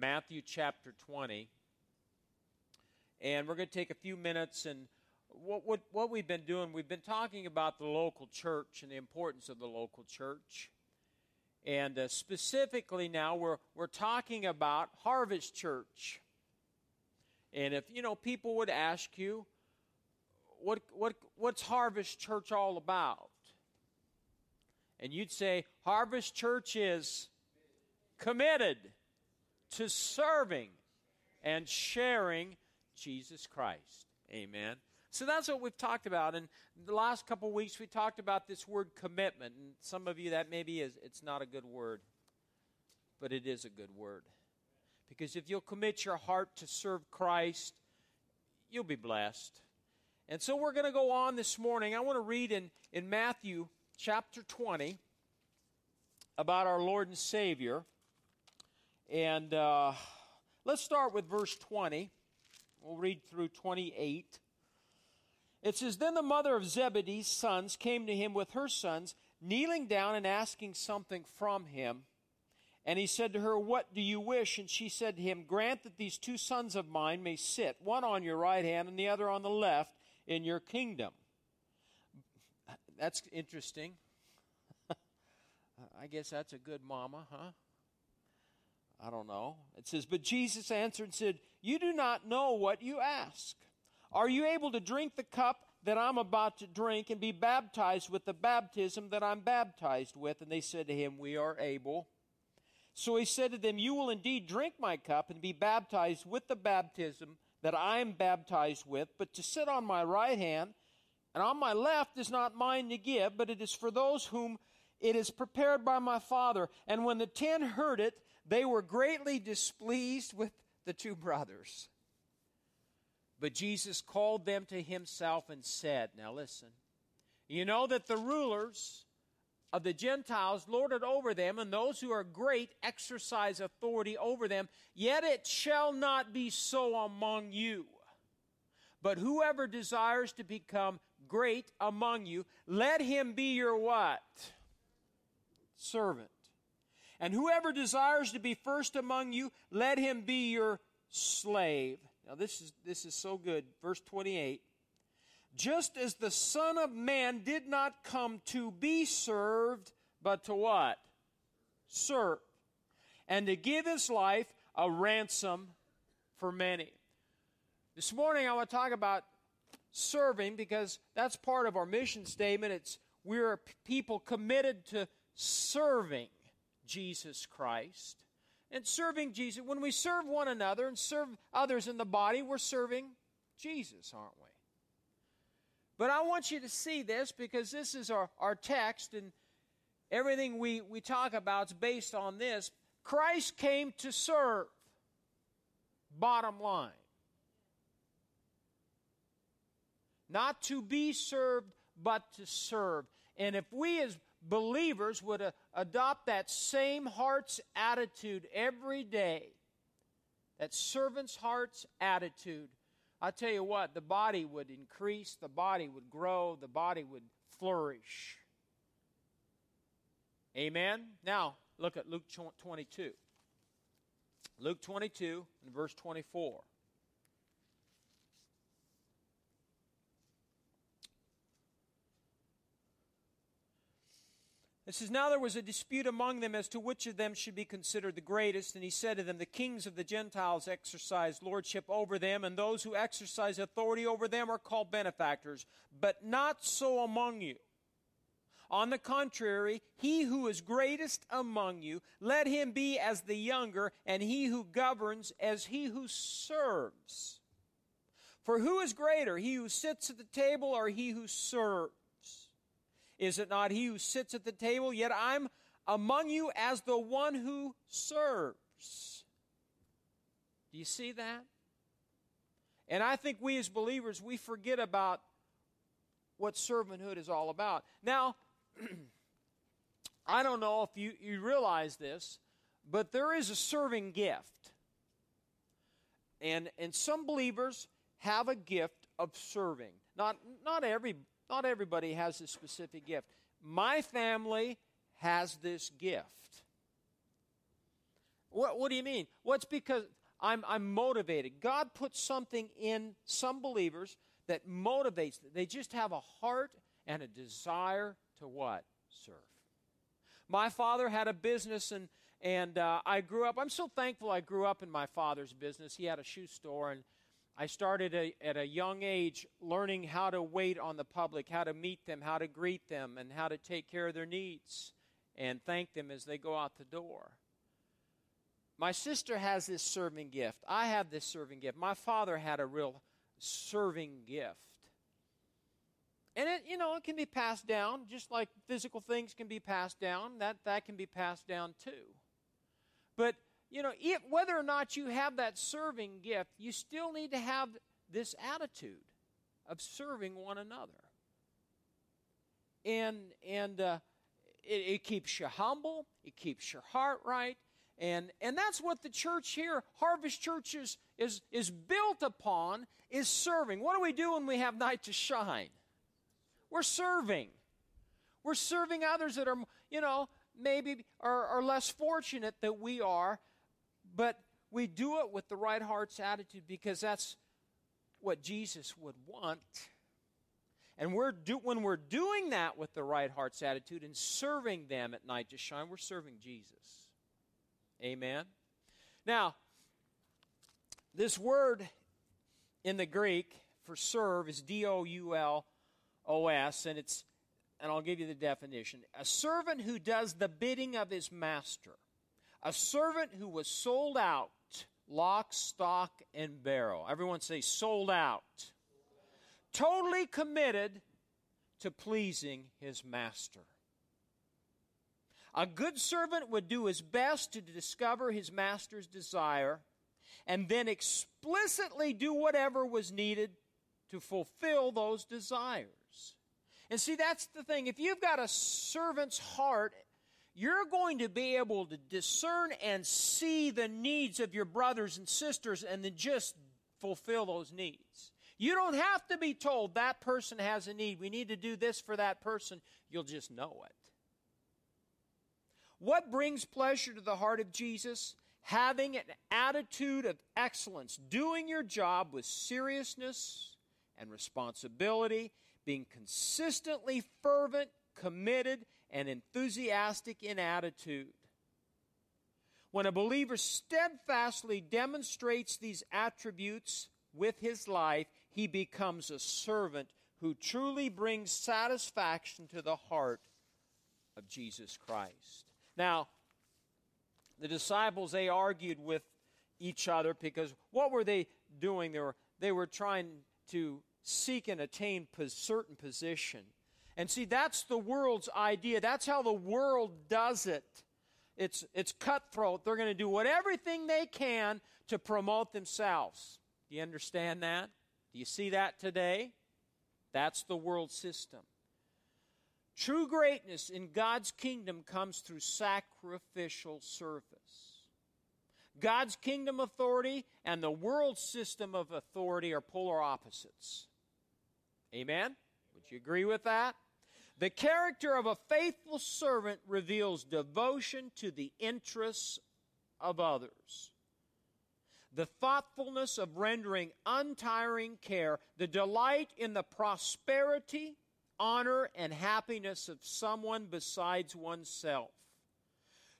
Matthew chapter 20. And we're going to take a few minutes and what, what, what we've been doing, we've been talking about the local church and the importance of the local church. And uh, specifically now, we're, we're talking about Harvest Church. And if, you know, people would ask you, what, what, what's Harvest Church all about? And you'd say, Harvest Church is committed to serving and sharing Jesus Christ. Amen. So that's what we've talked about. And the last couple weeks we talked about this word commitment. And some of you that maybe is it's not a good word, but it is a good word. Because if you'll commit your heart to serve Christ, you'll be blessed. And so we're going to go on this morning. I want to read in, in Matthew chapter 20 about our Lord and Savior. And uh, let's start with verse 20. We'll read through 28. It says, Then the mother of Zebedee's sons came to him with her sons, kneeling down and asking something from him. And he said to her, What do you wish? And she said to him, Grant that these two sons of mine may sit, one on your right hand and the other on the left, in your kingdom. That's interesting. I guess that's a good mama, huh? I don't know. It says, But Jesus answered and said, You do not know what you ask. Are you able to drink the cup that I'm about to drink and be baptized with the baptism that I'm baptized with? And they said to him, We are able. So he said to them, You will indeed drink my cup and be baptized with the baptism that I am baptized with, but to sit on my right hand and on my left is not mine to give, but it is for those whom it is prepared by my Father. And when the ten heard it, they were greatly displeased with the two brothers. But Jesus called them to himself and said, Now listen, you know that the rulers of the Gentiles lord it over them, and those who are great exercise authority over them. Yet it shall not be so among you. But whoever desires to become great among you, let him be your what? Servant. And whoever desires to be first among you, let him be your slave. Now, this is, this is so good. Verse 28 Just as the Son of Man did not come to be served, but to what? Serve. And to give his life a ransom for many. This morning, I want to talk about serving because that's part of our mission statement. It's we're people committed to serving Jesus Christ and serving Jesus. When we serve one another and serve others in the body, we're serving Jesus, aren't we? But I want you to see this because this is our, our text and everything we, we talk about is based on this. Christ came to serve. Bottom line. Not to be served, but to serve. And if we as believers would uh, adopt that same heart's attitude every day, that servant's heart's attitude, I tell you what, the body would increase, the body would grow, the body would flourish. Amen? Now, look at Luke 22. Luke 22 and verse 24. It says, Now there was a dispute among them as to which of them should be considered the greatest. And he said to them, The kings of the Gentiles exercise lordship over them, and those who exercise authority over them are called benefactors. But not so among you. On the contrary, he who is greatest among you, let him be as the younger, and he who governs as he who serves. For who is greater, he who sits at the table or he who serves? Is it not he who sits at the table? Yet I'm among you as the one who serves. Do you see that? And I think we as believers, we forget about what servanthood is all about. Now, I don't know if you, you realize this, but there is a serving gift. And, and some believers have a gift of serving. Not, not every not everybody has this specific gift. My family has this gift. What, what do you mean? Well, because I'm, I'm motivated. God puts something in some believers that motivates them. They just have a heart and a desire to what? Serve. My father had a business and and uh, I grew up. I'm so thankful I grew up in my father's business. He had a shoe store, and I started a, at a young age learning how to wait on the public, how to meet them, how to greet them, and how to take care of their needs and thank them as they go out the door. My sister has this serving gift. I have this serving gift. My father had a real serving gift. And it, you know, it can be passed down, just like physical things can be passed down. That that can be passed down too. But you know, if, whether or not you have that serving gift, you still need to have this attitude of serving one another. And and uh, it, it keeps you humble. It keeps your heart right. And, and that's what the church here, Harvest Church, is, is, is built upon, is serving. What do we do when we have night to shine? We're serving. We're serving others that are, you know, maybe are, are less fortunate than we are, but we do it with the right heart's attitude because that's what Jesus would want. And we're do, when we're doing that with the right heart's attitude and serving them at night to shine, we're serving Jesus. Amen. Now, this word in the Greek for serve is D O U L O S, and it's and I'll give you the definition. A servant who does the bidding of his master. A servant who was sold out, lock, stock, and barrel. Everyone say sold out. Totally committed to pleasing his master. A good servant would do his best to discover his master's desire and then explicitly do whatever was needed to fulfill those desires. And see, that's the thing. If you've got a servant's heart, you're going to be able to discern and see the needs of your brothers and sisters and then just fulfill those needs. You don't have to be told that person has a need. We need to do this for that person. You'll just know it. What brings pleasure to the heart of Jesus? Having an attitude of excellence, doing your job with seriousness and responsibility, being consistently fervent, committed, and enthusiastic in attitude. When a believer steadfastly demonstrates these attributes with his life, he becomes a servant who truly brings satisfaction to the heart of Jesus Christ. Now, the disciples, they argued with each other because what were they doing? They were, they were trying to seek and attain certain position. And see, that's the world's idea. That's how the world does it. It's, it's cutthroat. They're going to do whatever they can to promote themselves. Do you understand that? Do you see that today? That's the world system. True greatness in God's kingdom comes through sacrificial service. God's kingdom authority and the world system of authority are polar opposites. Amen? Would you agree with that? The character of a faithful servant reveals devotion to the interests of others. The thoughtfulness of rendering untiring care, the delight in the prosperity, honor, and happiness of someone besides oneself.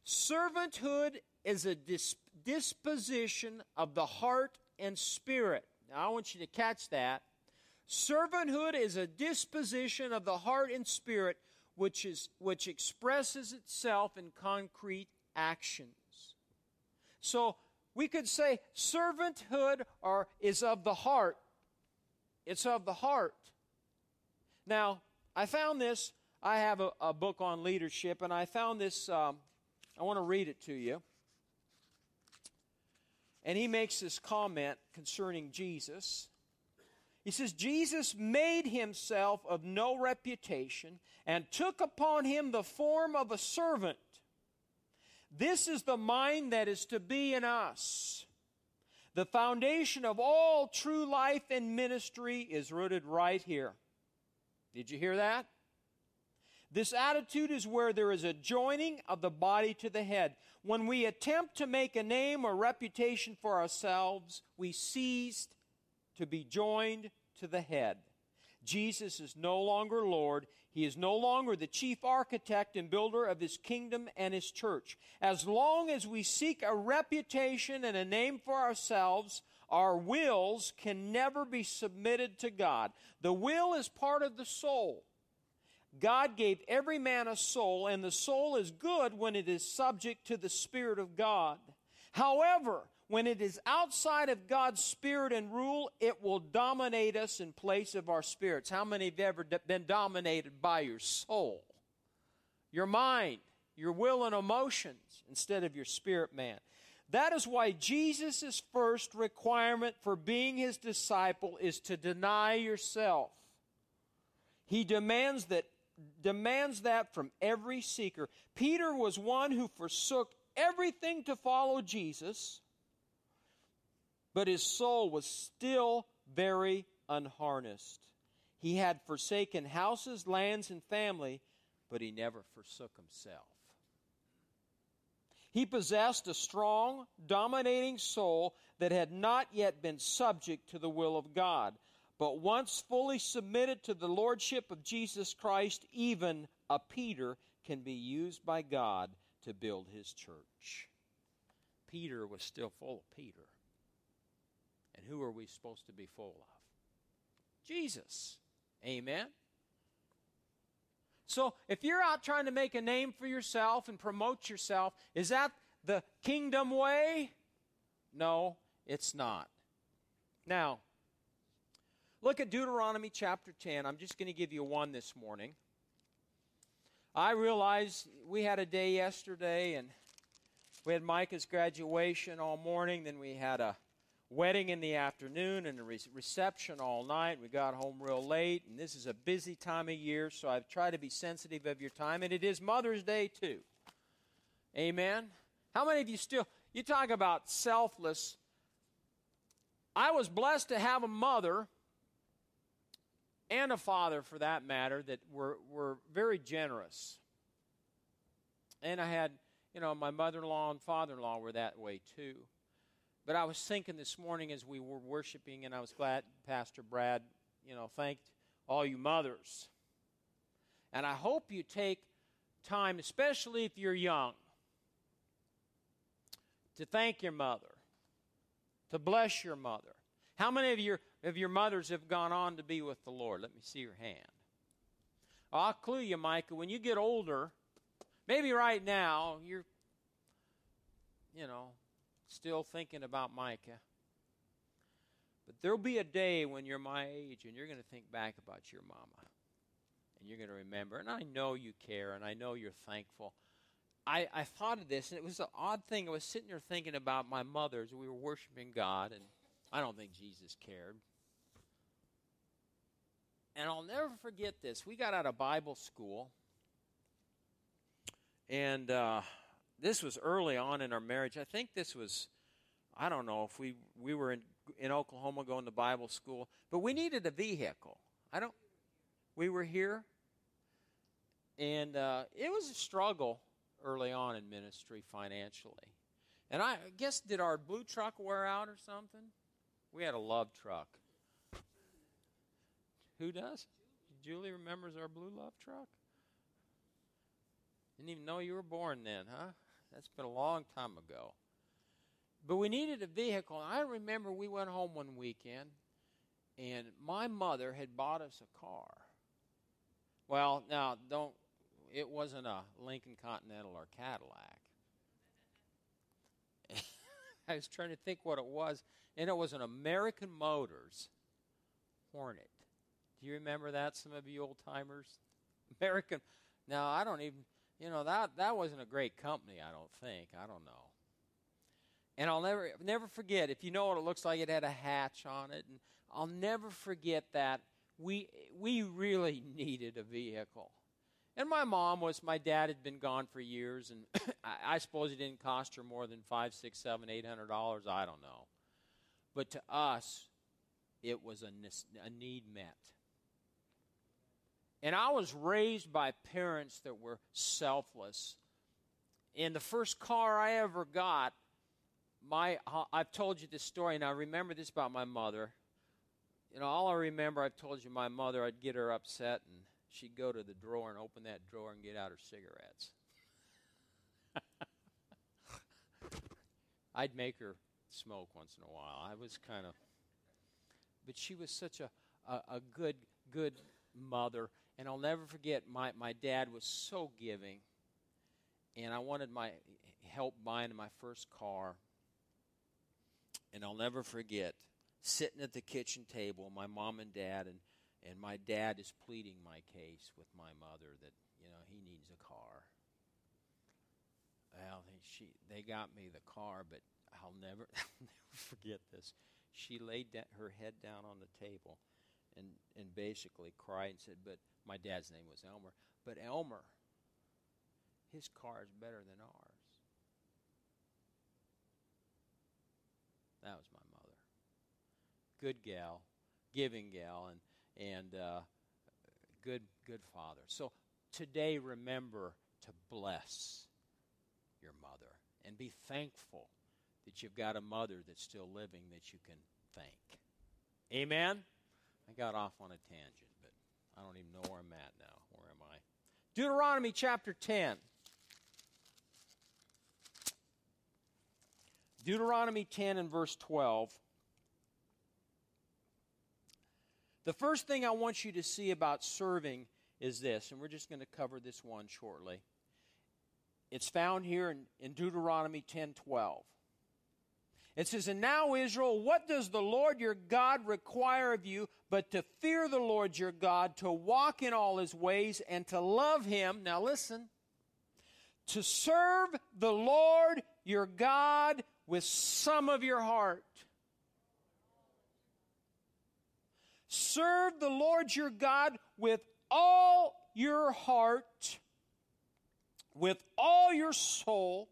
Servanthood is a disposition of the heart and spirit. Now, I want you to catch that. Servanthood is a disposition of the heart and spirit which, is, which expresses itself in concrete actions. So we could say servanthood or is of the heart. It's of the heart. Now, I found this. I have a, a book on leadership, and I found this. Um, I want to read it to you. And he makes this comment concerning Jesus. He says, Jesus made himself of no reputation and took upon him the form of a servant. This is the mind that is to be in us. The foundation of all true life and ministry is rooted right here. Did you hear that? This attitude is where there is a joining of the body to the head. When we attempt to make a name or reputation for ourselves, we cease to be joined to the head. Jesus is no longer Lord. He is no longer the chief architect and builder of his kingdom and his church. As long as we seek a reputation and a name for ourselves, our wills can never be submitted to God. The will is part of the soul. God gave every man a soul, and the soul is good when it is subject to the Spirit of God. However, when it is outside of God's Spirit and rule, it will dominate us in place of our spirits. How many have ever been dominated by your soul, your mind, your will and emotions instead of your spirit man? That is why Jesus' first requirement for being his disciple is to deny yourself. He demands that demands that from every seeker. Peter was one who forsook everything to follow Jesus, but his soul was still very unharnessed. He had forsaken houses, lands, and family, but he never forsook himself. He possessed a strong, dominating soul that had not yet been subject to the will of God. But once fully submitted to the lordship of Jesus Christ, even a Peter can be used by God to build his church. Peter was still full of Peter. And who are we supposed to be full of? Jesus. Amen. So if you're out trying to make a name for yourself and promote yourself, is that the kingdom way? No, it's not. Now, Look at Deuteronomy chapter 10. I'm just going to give you one this morning. I realize we had a day yesterday and we had Micah's graduation all morning, then we had a wedding in the afternoon and a re- reception all night. We got home real late, and this is a busy time of year, so I've tried to be sensitive of your time, and it is Mother's Day too. Amen. How many of you still you talk about selfless? I was blessed to have a mother and a father for that matter that were, were very generous. And I had, you know, my mother in law and father in law were that way too. But I was thinking this morning as we were worshiping, and I was glad Pastor Brad, you know, thanked all you mothers. And I hope you take time, especially if you're young, to thank your mother, to bless your mother. How many of your of your mothers have gone on to be with the Lord? Let me see your hand. I'll clue you, Micah, when you get older, maybe right now, you're, you know, still thinking about Micah. But there'll be a day when you're my age and you're going to think back about your mama. And you're going to remember. And I know you care and I know you're thankful. I, I thought of this, and it was an odd thing. I was sitting there thinking about my mother as we were worshiping God, and I don't think Jesus cared. And I'll never forget this. We got out of Bible school, and uh, this was early on in our marriage. I think this was, I don't know if we we were in in Oklahoma going to Bible school, but we needed a vehicle. I don't. We were here, and uh, it was a struggle early on in ministry financially. And I guess did our blue truck wear out or something? We had a love truck. Who does? Julie remembers our blue love truck? Didn't even know you were born then, huh? That's been a long time ago. But we needed a vehicle. I remember we went home one weekend, and my mother had bought us a car. Well, now, don't, it wasn't a Lincoln Continental or Cadillac. I was trying to think what it was, and it was an American Motors Hornet. Do you remember that, some of you old timers? American. Now, I don't even, you know, that, that wasn't a great company, I don't think. I don't know. And I'll never, never forget, if you know what it looks like, it had a hatch on it. And I'll never forget that. We, we really needed a vehicle. And my mom was, my dad had been gone for years, and I, I suppose it didn't cost her more than five, six, seven, eight hundred dollars. I don't know. But to us, it was a, a need met. And I was raised by parents that were selfless. And the first car I ever got, my uh, I've told you this story, and I remember this about my mother. You know, all I remember, I've told you my mother, I'd get her upset, and she'd go to the drawer and open that drawer and get out her cigarettes. I'd make her smoke once in a while. I was kind of, but she was such a, a, a good, good mother. And I'll never forget, my, my dad was so giving. And I wanted my help buying my first car. And I'll never forget sitting at the kitchen table, my mom and dad, and, and my dad is pleading my case with my mother that, you know, he needs a car. Well, she, they got me the car, but I'll never, I'll never forget this. She laid da- her head down on the table and, and basically cried and said, But my dad's name was Elmer. But Elmer, his car is better than ours. That was my mother. Good gal, giving gal, and and uh, good good father. So today, remember to bless your mother and be thankful that you've got a mother that's still living that you can thank. Amen? I got off on a tangent, I don't even know where I'm at now. Where am I? Deuteronomy chapter 10. Deuteronomy 10 and verse 12. The first thing I want you to see about serving is this, and we're just going to cover this one shortly. It's found here in, in Deuteronomy 10 12. It says, And now, Israel, what does the Lord your God require of you but to fear the Lord your God, to walk in all his ways, and to love him? Now, listen. To serve the Lord your God with some of your heart. Serve the Lord your God with all your heart, with all your soul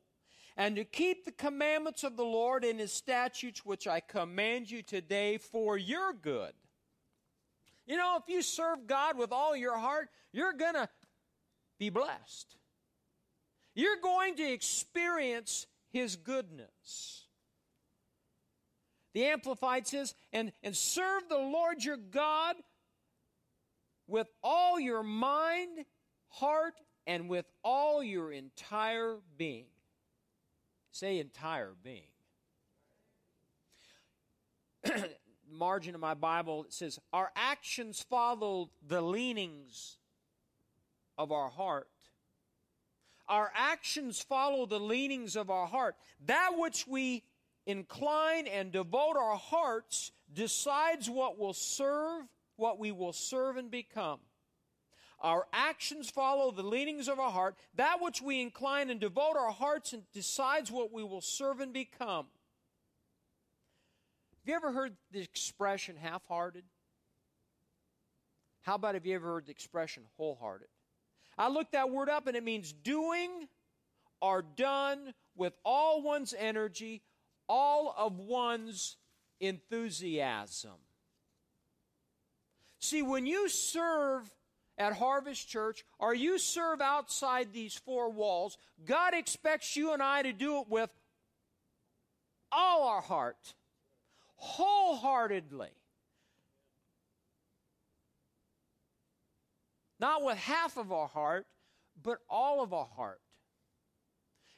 and to keep the commandments of the Lord and his statutes, which I command you today for your good. You know, if you serve God with all your heart, you're going to be blessed. You're going to experience his goodness. The Amplified says, and, and serve the Lord your God with all your mind, heart, and with all your entire being. Say entire being. Margin of my Bible it says, Our actions follow the leanings of our heart. Our actions follow the leanings of our heart. That which we incline and devote our hearts decides what will serve, what we will serve and become. Our actions follow the leanings of our heart. That which we incline and devote our hearts and decides what we will serve and become. Have you ever heard the expression half hearted? How about have you ever heard the expression wholehearted? I looked that word up and it means doing or done with all one's energy, all of one's enthusiasm. See, when you serve at Harvest Church or you serve outside these four walls, God expects you and I to do it with all our heart, wholeheartedly. Not with half of our heart, but all of our heart.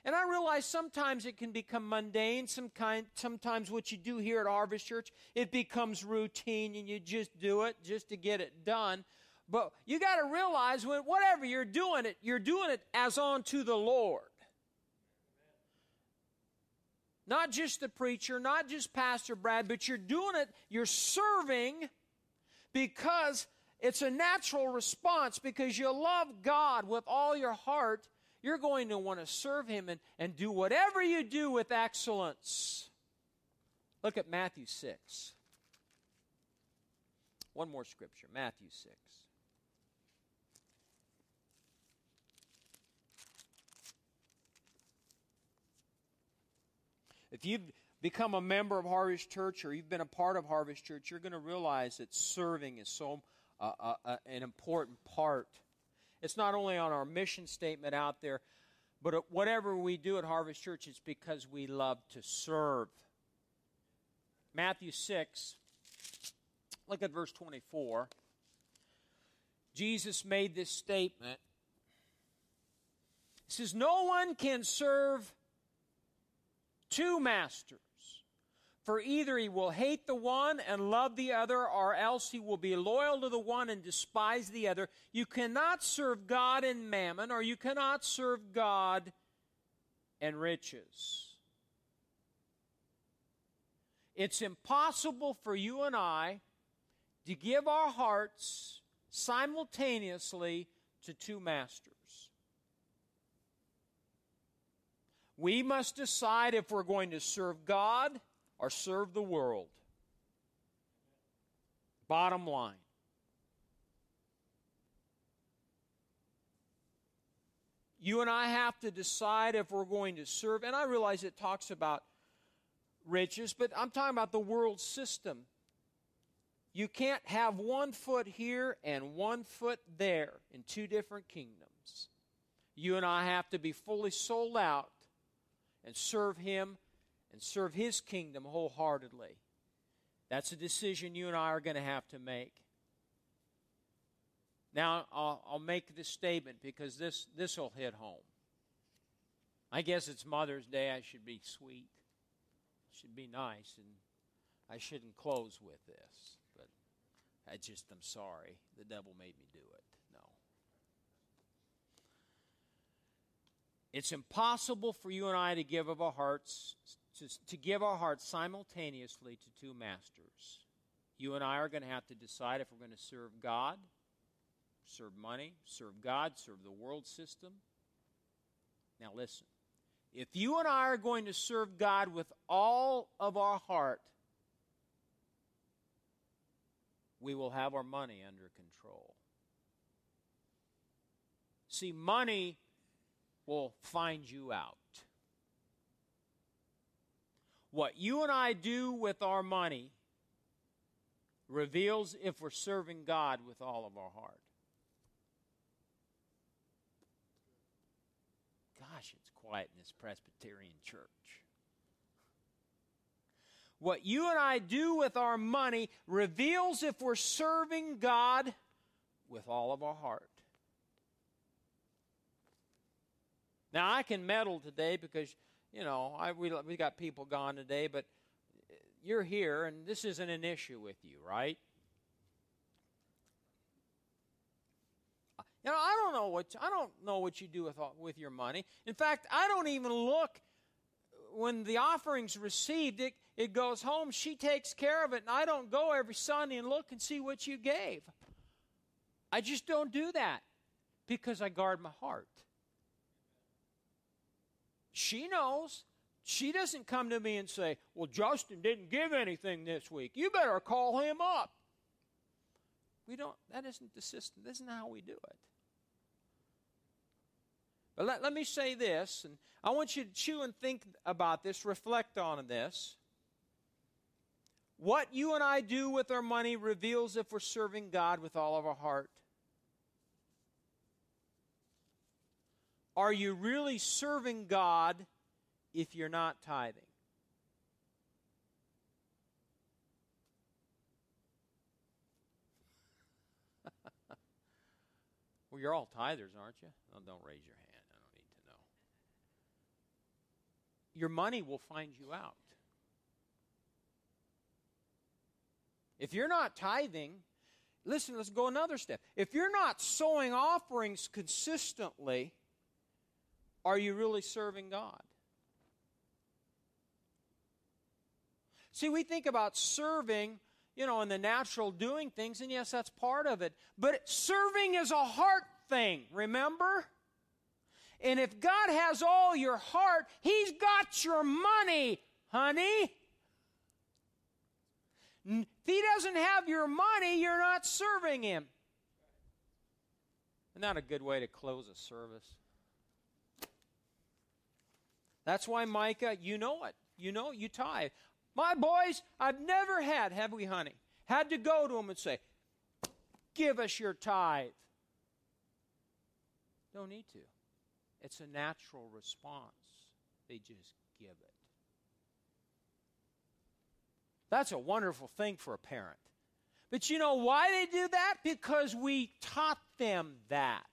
And I realize sometimes it can become mundane. Some kind, sometimes what you do here at Harvest Church, it becomes routine and you just do it just to get it done. But you got to realize when whatever you're doing it, you're doing it as unto the Lord. Not just the preacher, not just Pastor Brad, but you're doing it, you're serving because it's a natural response because you love God with all your heart. You're going to want to serve Him and, and do whatever you do with excellence. Look at Matthew 6. One more scripture Matthew 6. If you've become a member of Harvest Church or you've been a part of Harvest Church, you're going to realize that serving is so uh, uh, an important part. It's not only on our mission statement out there, but whatever we do at Harvest Church, it's because we love to serve. Matthew 6, look at verse 24. Jesus made this statement. He says, No one can serve two masters. For either he will hate the one and love the other, or else he will be loyal to the one and despise the other. You cannot serve God and mammon, or you cannot serve God and riches. It's impossible for you and I to give our hearts simultaneously to two masters. We must decide if we're going to serve God or serve the world. Bottom line. You and I have to decide if we're going to serve. And I realize it talks about riches, but I'm talking about the world system. You can't have one foot here and one foot there in two different kingdoms. You and I have to be fully sold out and serve Him and serve His kingdom wholeheartedly. That's a decision you and I are going to have to make. Now, I'll, I'll make this statement because this this will hit home. I guess it's Mother's Day. I should be sweet. should be nice, and I shouldn't close with this. But I just am sorry. The devil made me do it. It's impossible for you and I to give of our hearts to, to give our hearts simultaneously to two masters. You and I are going to have to decide if we're going to serve God, serve money, serve God, serve the world system. Now listen. If you and I are going to serve God with all of our heart, we will have our money under control. See, money will find you out. What you and I do with our money reveals if we're serving God with all of our heart. Gosh, it's quiet in this Presbyterian church. What you and I do with our money reveals if we're serving God with all of our heart. Now, I can meddle today because, you know, I, we, we got people gone today, but you're here and this isn't an issue with you, right? You know, I don't know what I don't know what you do with with your money. In fact, I don't even look when the offering's received. It it goes home. She takes care of it, and I don't go every Sunday and look and see what you gave. I just don't do that because I guard my heart. She knows. She doesn't come to me and say, Well, Justin didn't give anything this week. You better call him up. We don't, that isn't the system. This isn't how we do it. But let, let me say this, and I want you to chew and think about this, reflect on this. What you and I do with our money reveals if we're serving God with all of our heart. Are you really serving God if you're not tithing? well, you're all tithers, aren't you? Oh, don't raise your hand. I don't need to know. Your money will find you out. If you're not tithing, listen, let's go another step. If you're not sowing offerings consistently, are you really serving God? See, we think about serving, you know, in the natural doing things, and yes, that's part of it. But serving is a heart thing, remember? And if God has all your heart, He's got your money, honey. If He doesn't have your money, you're not serving Him. Isn't that a good way to close a service? That's why, Micah, you know it. You know, you tithe. My boys, I've never had, have we, honey, had to go to them and say, give us your tithe. Don't need to. It's a natural response. They just give it. That's a wonderful thing for a parent. But you know why they do that? Because we taught them that.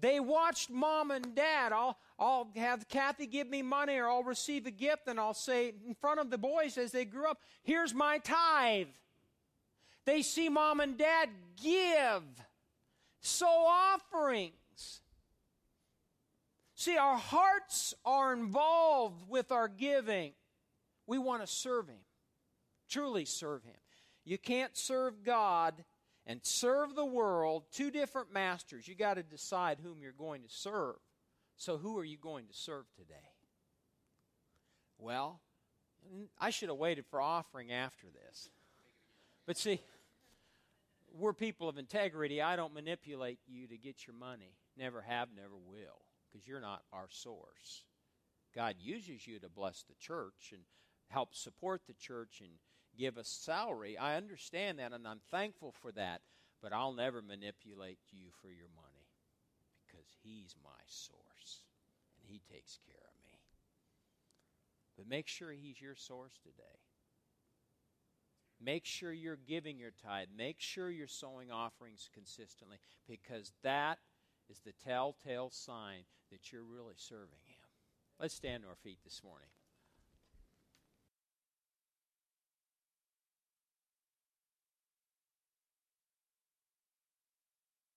They watched mom and dad. I'll, I'll have Kathy give me money or I'll receive a gift and I'll say in front of the boys as they grew up, here's my tithe. They see mom and dad give, sow offerings. See, our hearts are involved with our giving. We want to serve Him, truly serve Him. You can't serve God and serve the world, two different masters. You got to decide whom you're going to serve. So, who are you going to serve today? Well, I should have waited for offering after this. But see, we're people of integrity. I don't manipulate you to get your money. Never have, never will because you're not our source. God uses you to bless the church and help support the church and give us salary. I understand that and I'm thankful for that, but I'll never manipulate you for your money because He's my source and He takes care of me. But make sure He's your source today. Make sure you're giving your tithe. Make sure you're sowing offerings consistently because that is the telltale sign that you're really serving Him. Let's stand to our feet this morning.